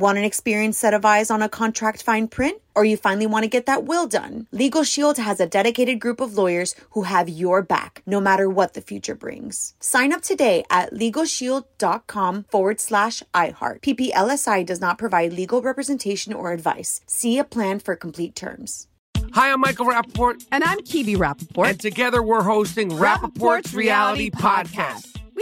Want an experienced set of eyes on a contract fine print? Or you finally want to get that will done? Legal Shield has a dedicated group of lawyers who have your back, no matter what the future brings. Sign up today at LegalShield.com forward slash iHeart. PPLSI does not provide legal representation or advice. See a plan for complete terms. Hi, I'm Michael Rapaport. And I'm Kibi Rapaport. And together we're hosting Rapaport's, Reality Podcast. We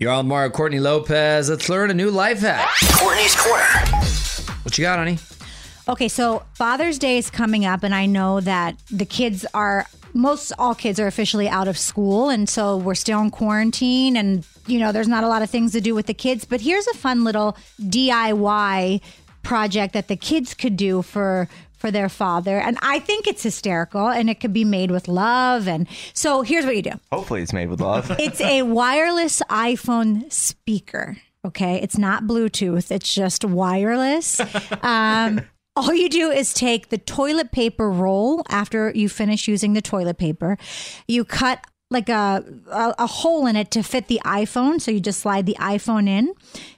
You're on Mario Courtney Lopez. Let's learn a new life hack. Courtney's Corner. What you got, honey? Okay, so Father's Day is coming up, and I know that the kids are most all kids are officially out of school, and so we're still in quarantine, and you know there's not a lot of things to do with the kids. But here's a fun little DIY project that the kids could do for for their father. And I think it's hysterical and it could be made with love. And so here's what you do Hopefully, it's made with love. it's a wireless iPhone speaker. Okay. It's not Bluetooth, it's just wireless. Um, all you do is take the toilet paper roll after you finish using the toilet paper. You cut like a, a, a hole in it to fit the iPhone. So you just slide the iPhone in.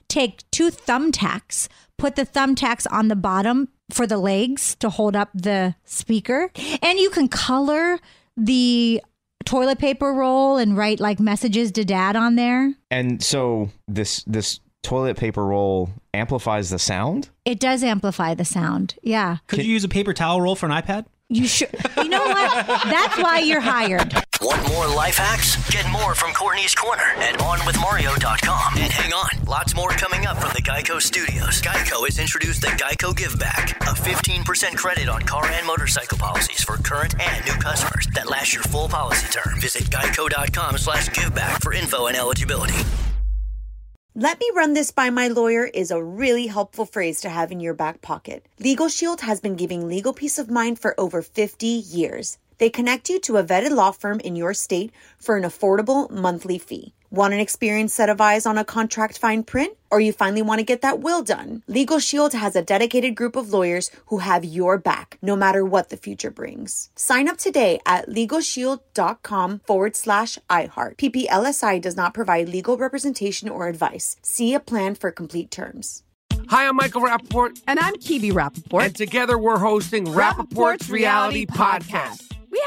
Take two thumbtacks, put the thumbtacks on the bottom for the legs to hold up the speaker. And you can color the toilet paper roll and write like messages to dad on there. and so this this toilet paper roll amplifies the sound. It does amplify the sound. Yeah. Could you use a paper towel roll for an iPad? You should. You know what? That's why you're hired. Want more life hacks? Get more from Courtney's Corner at OnWithMario.com. And hang on, lots more coming up from the Geico Studios. Geico has introduced the Geico Give Back, a 15% credit on car and motorcycle policies for current and new customers that lasts your full policy term. Visit geico.com slash giveback for info and eligibility. Let me run this by my lawyer is a really helpful phrase to have in your back pocket. Legal Shield has been giving legal peace of mind for over 50 years. They connect you to a vetted law firm in your state for an affordable monthly fee. Want an experienced set of eyes on a contract fine print? Or you finally want to get that will done? Legal Shield has a dedicated group of lawyers who have your back, no matter what the future brings. Sign up today at LegalShield.com forward slash iHeart. PPLSI does not provide legal representation or advice. See a plan for complete terms. Hi, I'm Michael Rapaport. And I'm Kibi Rapaport. And together we're hosting Rapaport's, Reality Podcast. We